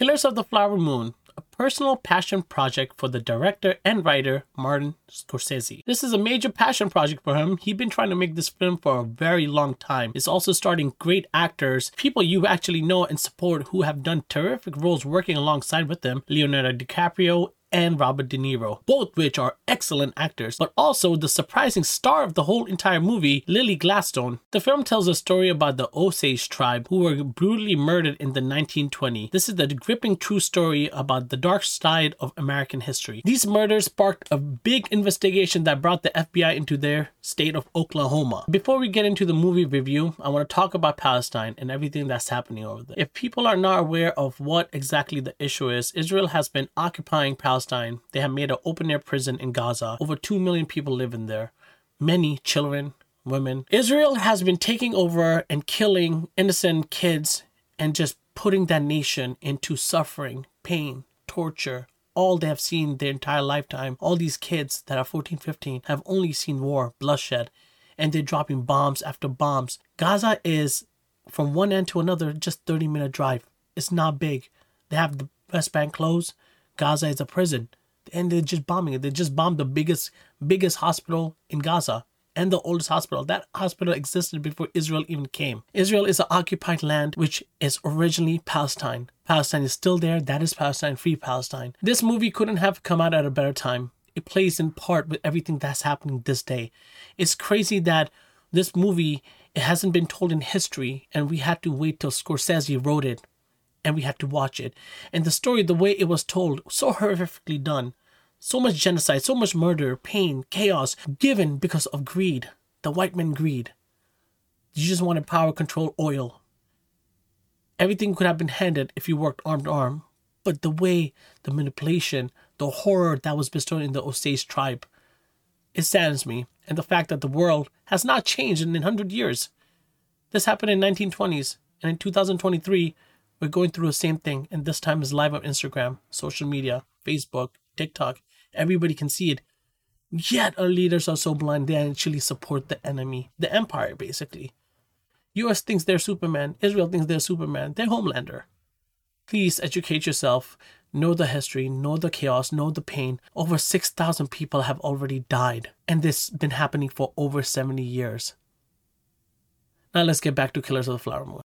Killers of the Flower Moon, a personal passion project for the director and writer Martin Scorsese. This is a major passion project for him. He's been trying to make this film for a very long time. It's also starting great actors, people you actually know and support who have done terrific roles working alongside with them Leonardo DiCaprio and Robert De Niro, both which are excellent actors, but also the surprising star of the whole entire movie, Lily Gladstone. The film tells a story about the Osage tribe who were brutally murdered in the 1920s. This is the gripping true story about the dark side of American history. These murders sparked a big investigation that brought the FBI into their state of Oklahoma. Before we get into the movie review, I want to talk about Palestine and everything that's happening over there. If people are not aware of what exactly the issue is, Israel has been occupying Palestine Palestine, they have made an open air prison in Gaza. Over 2 million people live in there, many children, women. Israel has been taking over and killing innocent kids and just putting that nation into suffering, pain, torture, all they have seen their entire lifetime. All these kids that are 14, 15 have only seen war, bloodshed, and they're dropping bombs after bombs. Gaza is from one end to another just 30 minute drive. It's not big. They have the West Bank closed. Gaza is a prison. And they're just bombing it. They just bombed the biggest, biggest hospital in Gaza and the oldest hospital. That hospital existed before Israel even came. Israel is an occupied land which is originally Palestine. Palestine is still there. That is Palestine, free Palestine. This movie couldn't have come out at a better time. It plays in part with everything that's happening this day. It's crazy that this movie it hasn't been told in history and we had to wait till Scorsese wrote it and we had to watch it. And the story, the way it was told, so horrifically done. So much genocide, so much murder, pain, chaos, given because of greed. The white men greed. You just wanted power, control, oil. Everything could have been handed if you worked arm to arm. But the way, the manipulation, the horror that was bestowed in the Osage tribe, it saddens me. And the fact that the world has not changed in 100 years. This happened in 1920s. And in 2023, we're going through the same thing, and this time is live on Instagram, social media, Facebook, TikTok. Everybody can see it. Yet our leaders are so blind they actually support the enemy, the empire, basically. US thinks they're Superman, Israel thinks they're Superman, they're Homelander. Please educate yourself, know the history, know the chaos, know the pain. Over 6,000 people have already died, and this has been happening for over 70 years. Now let's get back to Killers of the Flower Moon.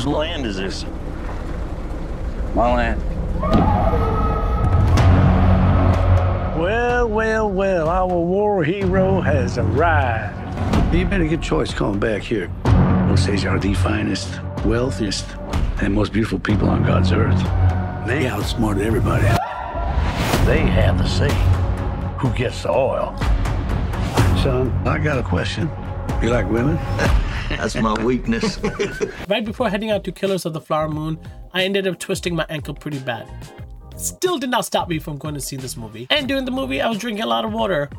Whose land is this? My land. Well, well, well, our war hero has arrived. You made a good choice coming back here. Osage are the finest, wealthiest, and most beautiful people on God's earth. They outsmarted everybody. They have the say. Who gets the oil? Son, I got a question. You like women? That's my weakness. right before heading out to Killers of the Flower Moon, I ended up twisting my ankle pretty bad. Still did not stop me from going to see this movie. And during the movie, I was drinking a lot of water.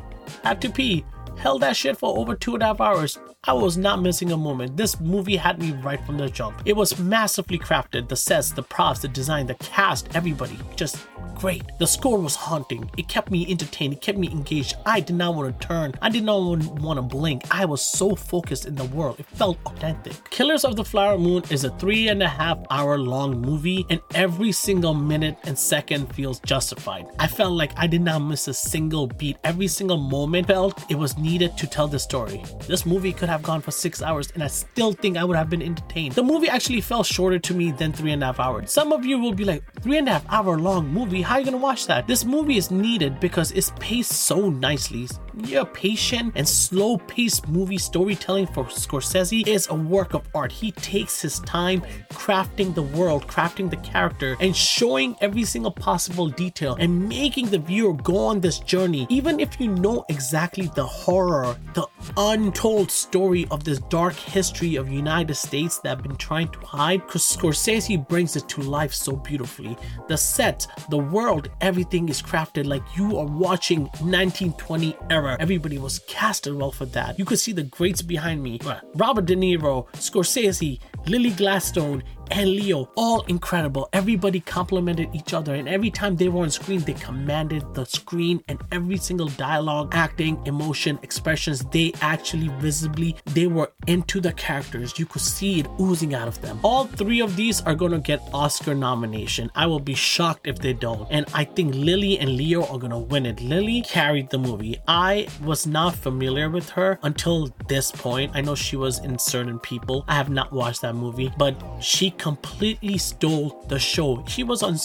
Had to pee. Held that shit for over two and a half hours. I was not missing a moment. This movie had me right from the jump. It was massively crafted. The sets, the props, the design, the cast, everybody. Just great. The score was haunting. It kept me entertained. It kept me engaged. I did not want to turn. I did not want to blink. I was so focused in the world. It felt authentic. Killers of the Flower Moon is a three and a half hour long movie, and every single minute and second feels justified. I felt like I did not miss a single beat. Every single moment felt it was needed to tell the story. This movie could have gone for six hours, and I still think I would have been entertained. The movie actually felt shorter to me than three and a half hours. Some of you will be like, three and a half hour long movie, how are you gonna watch that? This movie is needed because it's paced so nicely. Your patient and slow paced movie storytelling for Scorsese is a work of art. He takes his time crafting the world, crafting the character, and showing every single possible detail and making the viewer go on this journey. Even if you know exactly the horror, the untold story of this dark history of United States that have been trying to hide, because Scorsese brings it to life so beautifully. The set, the world, everything is crafted like you are watching 1920 era era. Everybody was casted well for that. You could see the greats behind me. Robert De Niro, Scorsese, Lily Gladstone, and Leo, all incredible. Everybody complimented each other, and every time they were on screen, they commanded the screen and every single dialogue, acting, emotion, expressions. They actually visibly they were into the characters. You could see it oozing out of them. All three of these are gonna get Oscar nomination. I will be shocked if they don't. And I think Lily and Leo are gonna win it. Lily carried the movie. I was not familiar with her until this point. I know she was in certain people. I have not watched that movie, but she completely stole the show. She was on,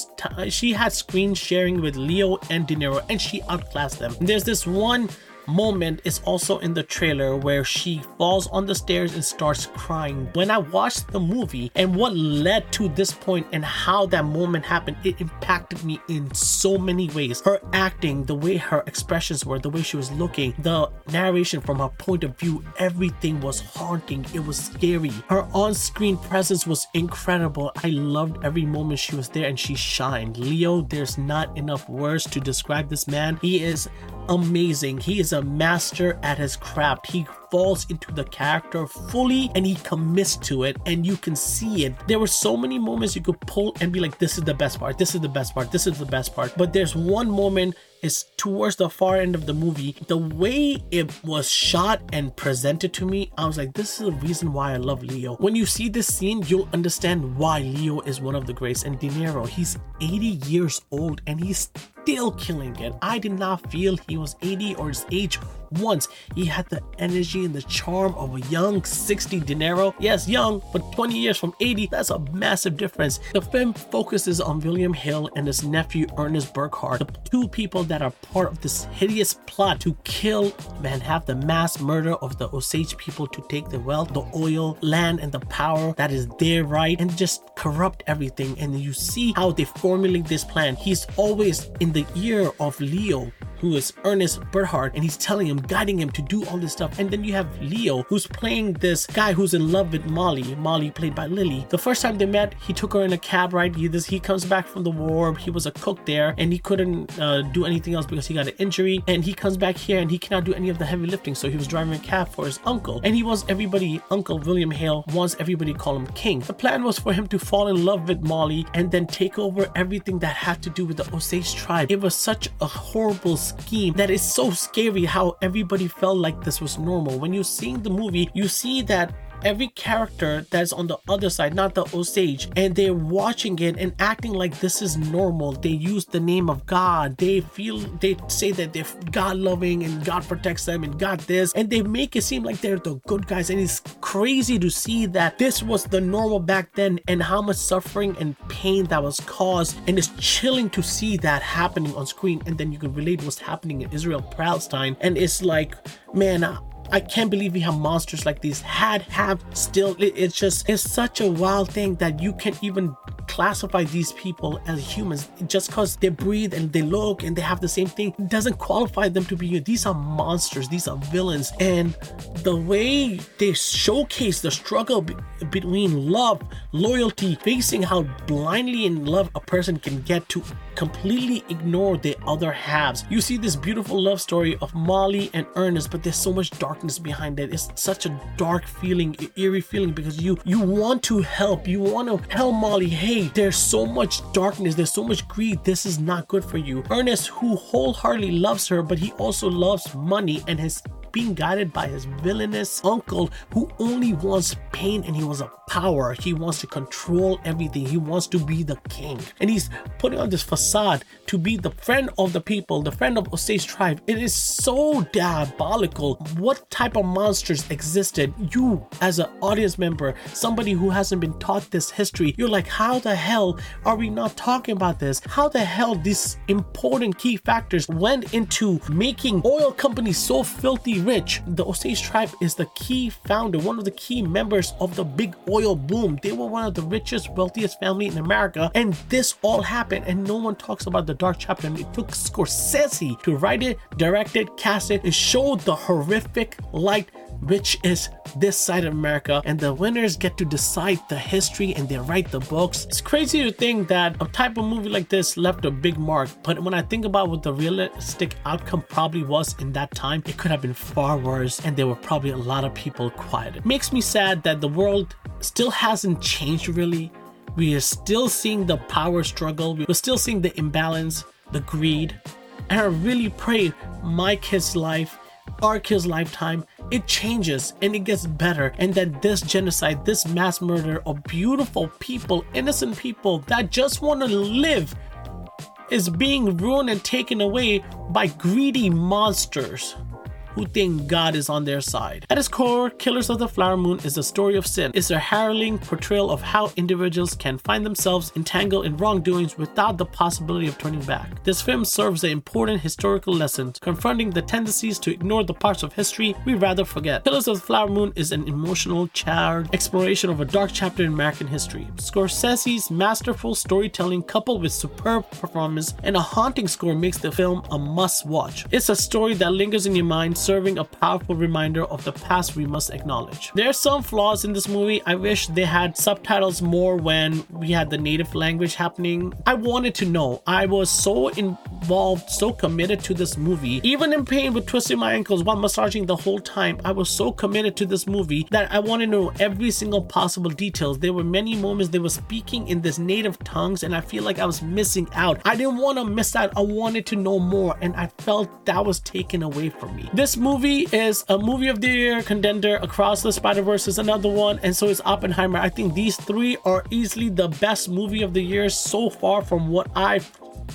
she had screen sharing with Leo and De Niro, and she outclassed them. There's this one moment is also in the trailer where she falls on the stairs and starts crying. When I watched the movie and what led to this point and how that moment happened, it impacted me in so many ways. Her acting, the way her expressions were, the way she was looking, the narration from her point of view, everything was haunting. It was scary. Her on screen presence was incredible. I loved every moment she was there and she shined. Leo, there's not enough words to describe this man. He is amazing. He is a master at his craft. He falls into the character fully and he commits to it and you can see it. There were so many moments you could pull and be like, this is the best part, this is the best part, this is the best part. But there's one moment is towards the far end of the movie. The way it was shot and presented to me, I was like, this is the reason why I love Leo. When you see this scene, you'll understand why Leo is one of the greats. And De Niro, he's 80 years old and he's still killing it. I did not feel he was 80 or his age once. He had the energy and the charm of a young 60 De Niro. Yes, young, but 20 years from 80, that's a massive difference. The film focuses on William Hale and his nephew Ernest Burkhart, the two people that are part of this hideous plot to kill and have the mass murder of the Osage people to take the wealth, the oil, land, and the power that is their right and just corrupt everything. And you see how they formulate this plan. He's always in the ear of Leo who is Ernest Burkhart, and he's telling him, guiding him to do all this stuff. And then you have Leo, who's playing this guy who's in love with Mollie, Mollie played by Lily. The first time they met, he took her in a cab ride. He, this, he comes back from the war. He was a cook there, and he couldn't uh, do anything else because he got an injury. And he comes back here, and he cannot do any of the heavy lifting. So he was driving a cab for his uncle, and he wants everybody, Uncle William Hale wants everybody to call him King. The plan was for him to fall in love with Mollie and then take over everything that had to do with the Osage tribe. It was such a horrible scheme that is so scary how everybody felt like this was normal. When you're seeing the movie, you see that every character that's on the other side, not the Osage, and they're watching it and acting like this is normal. They use the name of God. They feel they say that they're God loving and God protects them and God this, and they make it seem like they're the good guys. And it's crazy to see that this was the normal back then and how much suffering and pain that was caused. And it's chilling to see that happening on screen, and then you can relate what's happening in Israel Palestine, and it's like, man. I can't believe we have monsters like these. Had, have, still. It's just, it's such a wild thing that you can't even classify these people as humans just because they breathe and they look and they have the same thing doesn't qualify them to be you. these are monsters these are villains and the way they showcase the struggle be- between love loyalty facing how blindly in love a person can get to completely ignore the other halves you see this beautiful love story of mollie and ernest but there's so much darkness behind it it's such a dark feeling eerie feeling because you you want to help you want to tell mollie hey there's so much darkness, there's so much greed. This is not good for you. Ernest, who wholeheartedly loves her, but he also loves money and his being guided by his villainous uncle who only wants pain and he wants a power. He wants to control everything. He wants to be the king. And he's putting on this facade to be the friend of the people, the friend of Osage tribe. It is so diabolical. What type of monsters existed? You, as an audience member, somebody who hasn't been taught this history, you're like, how the hell are we not talking about this? How the hell these important key factors went into making oil companies so filthy rich? The Osage tribe is the key founder, one of the key members of the big oil boom. They were one of the richest, wealthiest family in America, and this all happened, and no one talks about the dark chapter. And it took Scorsese to write it, direct it, cast it, and show the horrific light which is this side of America, and the winners get to decide the history and they write the books. It's crazy to think that a type of movie like this left a big mark, but when I think about what the realistic outcome probably was in that time, it could have been far worse, and there were probably a lot of people quiet. It makes me sad that the world still hasn't changed really. We are still seeing the power struggle, we're still seeing the imbalance, the greed, and I really pray my kid's life, our kid's lifetime, it changes and it gets better. And that this genocide, this mass murder of beautiful people, innocent people that just want to live, is being ruined and taken away by greedy monsters who think God is on their side. At its core, Killers of the Flower Moon is a story of sin. It's a harrowing portrayal of how individuals can find themselves entangled in wrongdoings without the possibility of turning back. This film serves an important historical lesson, confronting the tendencies to ignore the parts of history we rather forget. Killers of the Flower Moon is an emotional, charred exploration of a dark chapter in American history. Scorsese's masterful storytelling coupled with superb performance and a haunting score makes the film a must watch. It's a story that lingers in your mind serving a powerful reminder of the past we must acknowledge. There are some flaws in this movie. I wish they had subtitles more when we had the native language happening. I wanted to know. I was so involved, so committed to this movie. Even in pain with twisting my ankles while massaging the whole time, I was so committed to this movie that I wanted to know every single possible details. There were many moments they were speaking in this native tongues and I feel like I was missing out. I didn't want to miss out. I wanted to know more and I felt that was taken away from me. This movie is a movie of the year contender. Across the Spider Verse is another one, and so is Oppenheimer. I think these three are easily the best movie of the year so far from what I've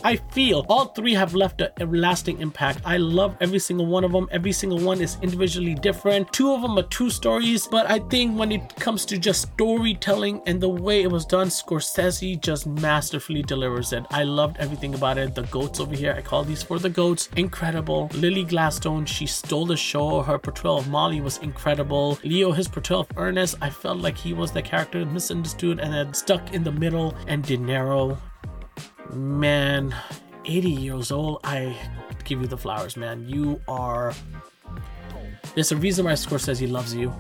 I feel all three have left a lasting impact. I love every single one of them. Every single one is individually different. Two of them are two stories, but I think when it comes to just storytelling and the way it was done, Scorsese just masterfully delivers it. I loved everything about it. The goats over here, I call these for the goats. Incredible. Lily Gladstone, she stole the show. Her portrayal of Mollie was incredible. Leo, his portrayal of Ernest, I felt like he was the character misunderstood and then stuck in the middle. And De Niro, man 80 years old i give you the flowers man. You are there's a reason why scorsese loves you.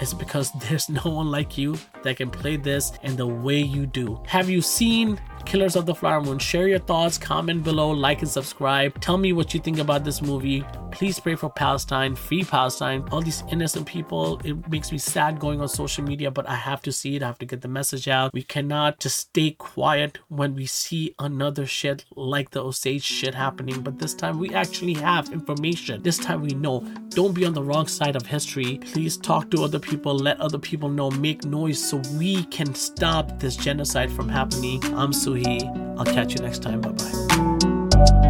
It's because there's no one like you that can play this in the way you do. Have you seen Killers of the Flower Moon. Share your thoughts, comment below, like and subscribe. Tell me what you think about this movie. Please pray for Palestine, free Palestine, all these innocent people. It makes me sad going on social media, but I have to see it. I have to get the message out. We cannot just stay quiet when we see another shit like the Osage shit happening, but this time we actually have information. This time we know. Don't be on the wrong side of history. Please talk to other people, let other people know, make noise so we can stop this genocide from happening. I'm so I'll catch you next time. Bye bye.